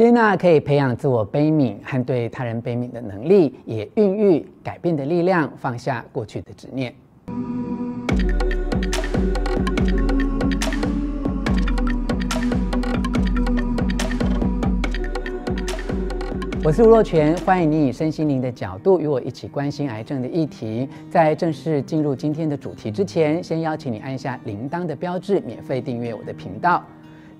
接纳可以培养自我悲悯和对他人悲悯的能力，也孕育改变的力量，放下过去的执念。我是吴若权，欢迎你以身心灵的角度与我一起关心癌症的议题。在正式进入今天的主题之前，先邀请你按下铃铛的标志，免费订阅我的频道。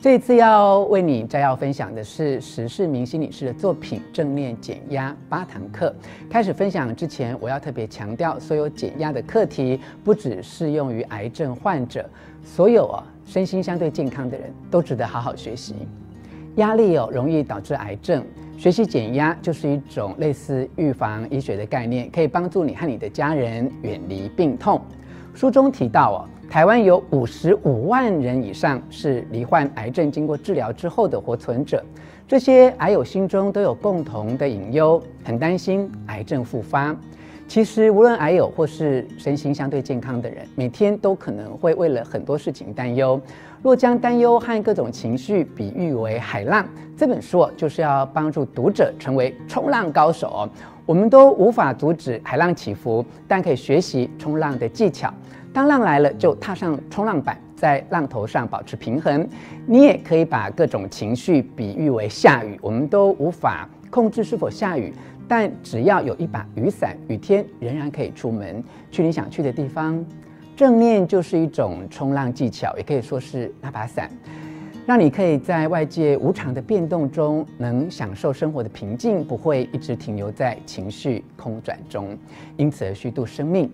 这次要为你摘要分享的是石世明心理师的作品《正念减压八堂课》。开始分享之前，我要特别强调，所有减压的课题不只适用于癌症患者，所有啊身心相对健康的人都值得好好学习。压力哦容易导致癌症。学习减压就是一种类似预防医学的概念，可以帮助你和你的家人远离病痛。书中提到哦，台湾有五十五万人以上是罹患癌症经过治疗之后的活存者，这些癌友心中都有共同的隐忧，很担心癌症复发。其实，无论癌友或是身心相对健康的人，每天都可能会为了很多事情担忧。若将担忧和各种情绪比喻为海浪，这本书就是要帮助读者成为冲浪高手。我们都无法阻止海浪起伏，但可以学习冲浪的技巧。当浪来了，就踏上冲浪板，在浪头上保持平衡。你也可以把各种情绪比喻为下雨，我们都无法控制是否下雨。但只要有一把雨伞，雨天仍然可以出门去你想去的地方。正念就是一种冲浪技巧，也可以说是那把伞，让你可以在外界无常的变动中，能享受生活的平静，不会一直停留在情绪空转中，因此而虚度生命。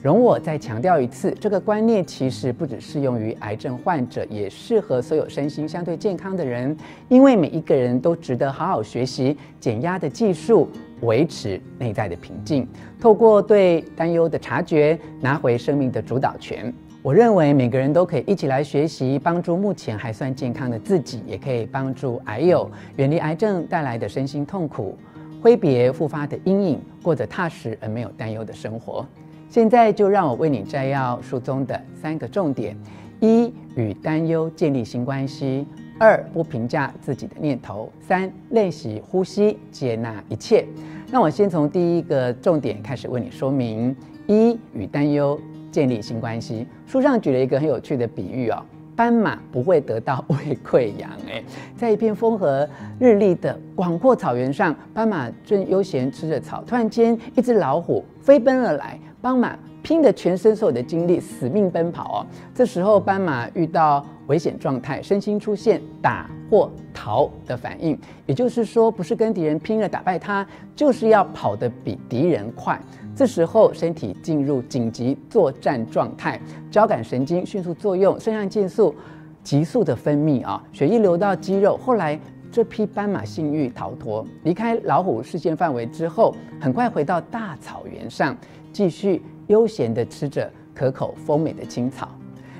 容我再强调一次，这个观念其实不只适用于癌症患者，也适合所有身心相对健康的人，因为每一个人都值得好好学习减压的技术，维持内在的平静，透过对担忧的察觉，拿回生命的主导权。我认为每个人都可以一起来学习，帮助目前还算健康的自己，也可以帮助癌友远离癌症带来的身心痛苦，挥别复发的阴影，过着踏实而没有担忧的生活。现在就让我为你摘要书中的三个重点：一、与担忧建立新关系；二、不评价自己的念头；三、练习呼吸，接纳一切。那我先从第一个重点开始为你说明：一、与担忧建立新关系。书上举了一个很有趣的比喻哦，斑马不会得到胃溃疡。诶，在一片风和日丽的广阔草原上，斑马正悠闲吃着草，突然间，一只老虎飞奔而来。斑马拼的全身所有的精力，死命奔跑哦。这时候，斑马遇到危险状态，身心出现打或逃的反应。也就是说，不是跟敌人拼了打败他，就是要跑得比敌人快。这时候，身体进入紧急作战状态，交感神经迅速作用，肾上腺素急速的分泌啊，血液流到肌肉。后来，这匹斑马幸运逃脱，离开老虎视线范围之后，很快回到大草原上。继续悠闲地吃着可口丰美的青草，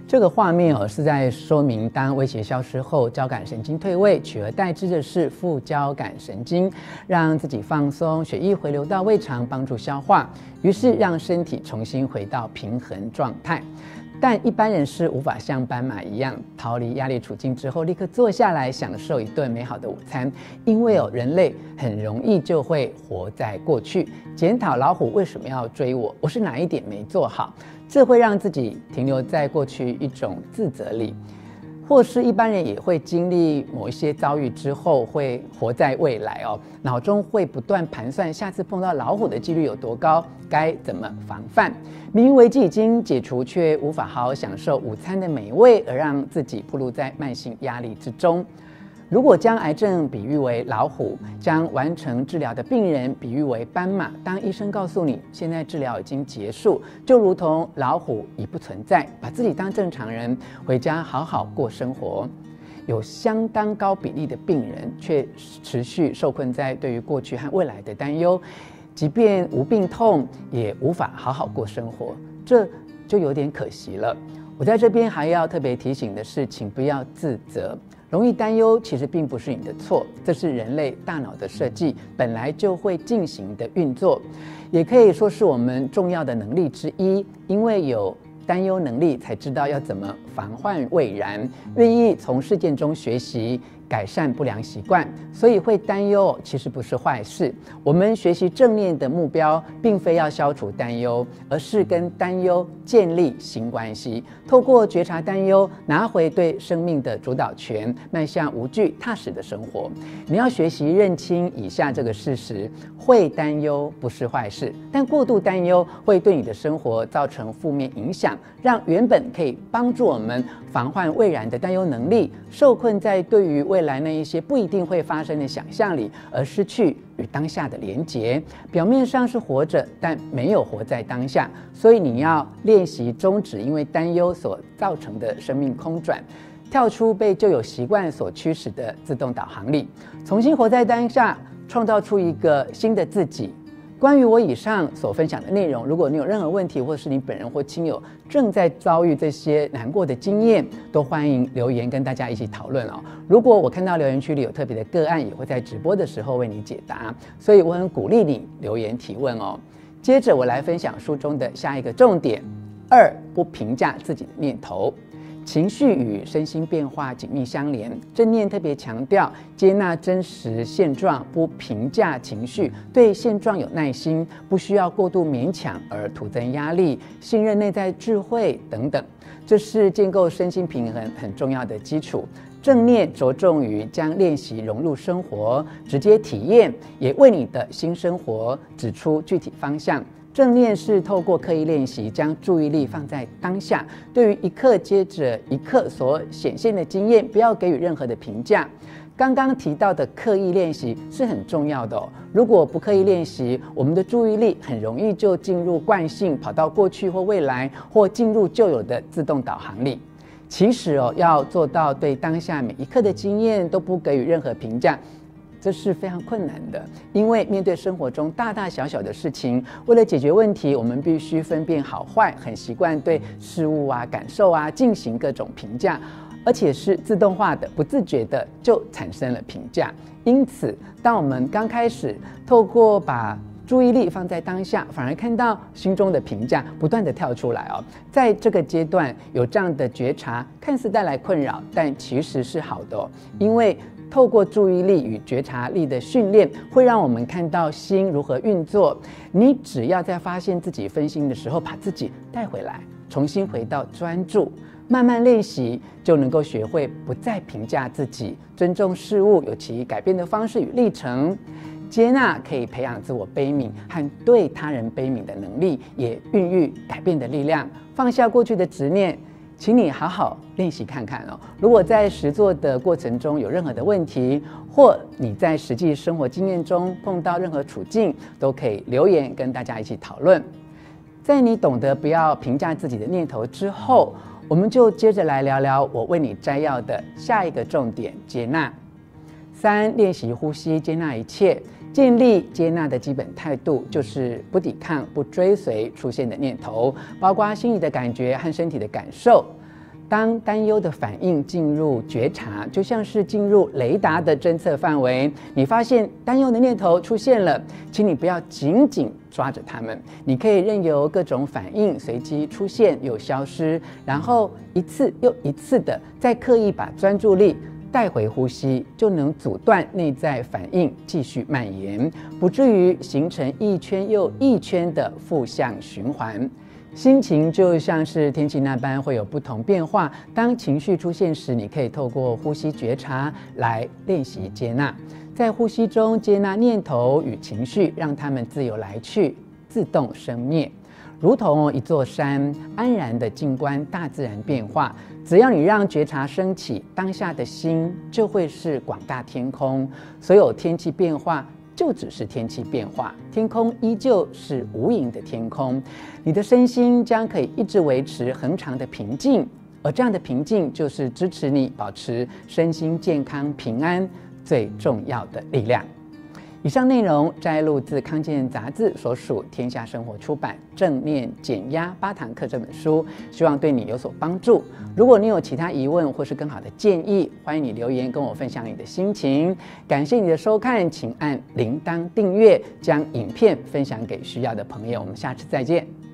这个画面哦是在说明，当威胁消失后，交感神经退位，取而代之的是副交感神经，让自己放松，血液回流到胃肠，帮助消化，于是让身体重新回到平衡状态。但一般人是无法像斑马一样逃离压力处境之后立刻坐下来享受一顿美好的午餐，因为哦，人类很容易就会活在过去，检讨老虎为什么要追我，我是哪一点没做好，这会让自己停留在过去一种自责里。或是一般人也会经历某一些遭遇之后，会活在未来哦，脑中会不断盘算下次碰到老虎的几率有多高，该怎么防范。明明危机已经解除，却无法好好享受午餐的美味，而让自己暴露在慢性压力之中。如果将癌症比喻为老虎，将完成治疗的病人比喻为斑马，当医生告诉你现在治疗已经结束，就如同老虎已不存在，把自己当正常人回家好好过生活。有相当高比例的病人却持续受困在对于过去和未来的担忧，即便无病痛，也无法好好过生活，这就有点可惜了。我在这边还要特别提醒的是，请不要自责。容易担忧，其实并不是你的错，这是人类大脑的设计，本来就会进行的运作，也可以说是我们重要的能力之一。因为有担忧能力，才知道要怎么防患未然，愿意从事件中学习，改善不良习惯，所以会担忧其实不是坏事。我们学习正念的目标，并非要消除担忧，而是跟担忧建立新关系。透过觉察担忧，拿回对生命的主导权，迈向无惧踏实的生活。你要学习认清以下这个事实：会担忧不是坏事，但过度担忧会对你的生活造成负面影响，让原本可以帮助我们防患未然的担忧能力，受困在对于未未来那一些不一定会发生的想象力，而失去与当下的连结。表面上是活着，但没有活在当下。所以你要练习终止因为担忧所造成的生命空转，跳出被旧有习惯所驱使的自动导航里，重新活在当下，创造出一个新的自己。关于我以上所分享的内容，如果你有任何问题，或者是你本人或亲友正在遭遇这些难过的经验，都欢迎留言跟大家一起讨论哦。如果我看到留言区里有特别的个案，也会在直播的时候为你解答，所以我很鼓励你留言提问哦。接着我来分享书中的下一个重点：二，不评价自己的念头。情绪与身心变化紧密相连，正念特别强调接纳真实现状，不评价情绪，对现状有耐心，不需要过度勉强而徒增压力，信任内在智慧等等，这是建构身心平衡很重要的基础。正念着重于将练习融入生活，直接体验，也为你的新生活指出具体方向。正念是透过刻意练习，将注意力放在当下，对于一刻接着一刻所显现的经验，不要给予任何的评价。刚刚提到的刻意练习是很重要的哦。如果不刻意练习，我们的注意力很容易就进入惯性，跑到过去或未来，或进入旧有的自动导航里。其实哦，要做到对当下每一刻的经验都不给予任何评价。这是非常困难的，因为面对生活中大大小小的事情，为了解决问题，我们必须分辨好坏，很习惯对事物啊、感受啊进行各种评价，而且是自动化的、不自觉的就产生了评价。因此，当我们刚开始透过把注意力放在当下，反而看到心中的评价不断地跳出来哦。在这个阶段有这样的觉察，看似带来困扰，但其实是好的，因为。透过注意力与觉察力的训练，会让我们看到心如何运作。你只要在发现自己分心的时候，把自己带回来，重新回到专注，慢慢练习，就能够学会不再评价自己，尊重事物有其改变的方式与历程。接纳可以培养自我悲悯和对他人悲悯的能力，也孕育改变的力量。放下过去的执念。请你好好练习看看哦。如果在实作的过程中有任何的问题，或你在实际生活经验中碰到任何处境，都可以留言跟大家一起讨论。在你懂得不要评价自己的念头之后，我们就接着来聊聊我为你摘要的下一个重点：接纳。三、练习呼吸，接纳一切。建立接纳的基本态度，就是不抵抗、不追随出现的念头，包括心里的感觉和身体的感受。当担忧的反应进入觉察，就像是进入雷达的侦测范围。你发现担忧的念头出现了，请你不要紧紧抓着它们，你可以任由各种反应随机出现又消失，然后一次又一次的再刻意把专注力。带回呼吸，就能阻断内在反应继续蔓延，不至于形成一圈又一圈的负向循环。心情就像是天气那般会有不同变化。当情绪出现时，你可以透过呼吸觉察来练习接纳，在呼吸中接纳念头与情绪，让它们自由来去，自动生灭。如同一座山，安然地静观大自然变化。只要你让觉察升起，当下的心就会是广大天空。所有天气变化就只是天气变化，天空依旧是无垠的天空。你的身心将可以一直维持恒常的平静，而这样的平静就是支持你保持身心健康平安最重要的力量。以上内容摘录自康健杂志所属天下生活出版《正念减压八堂课》这本书，希望对你有所帮助。如果你有其他疑问或是更好的建议，欢迎你留言跟我分享你的心情。感谢你的收看，请按铃铛订阅，将影片分享给需要的朋友。我们下次再见。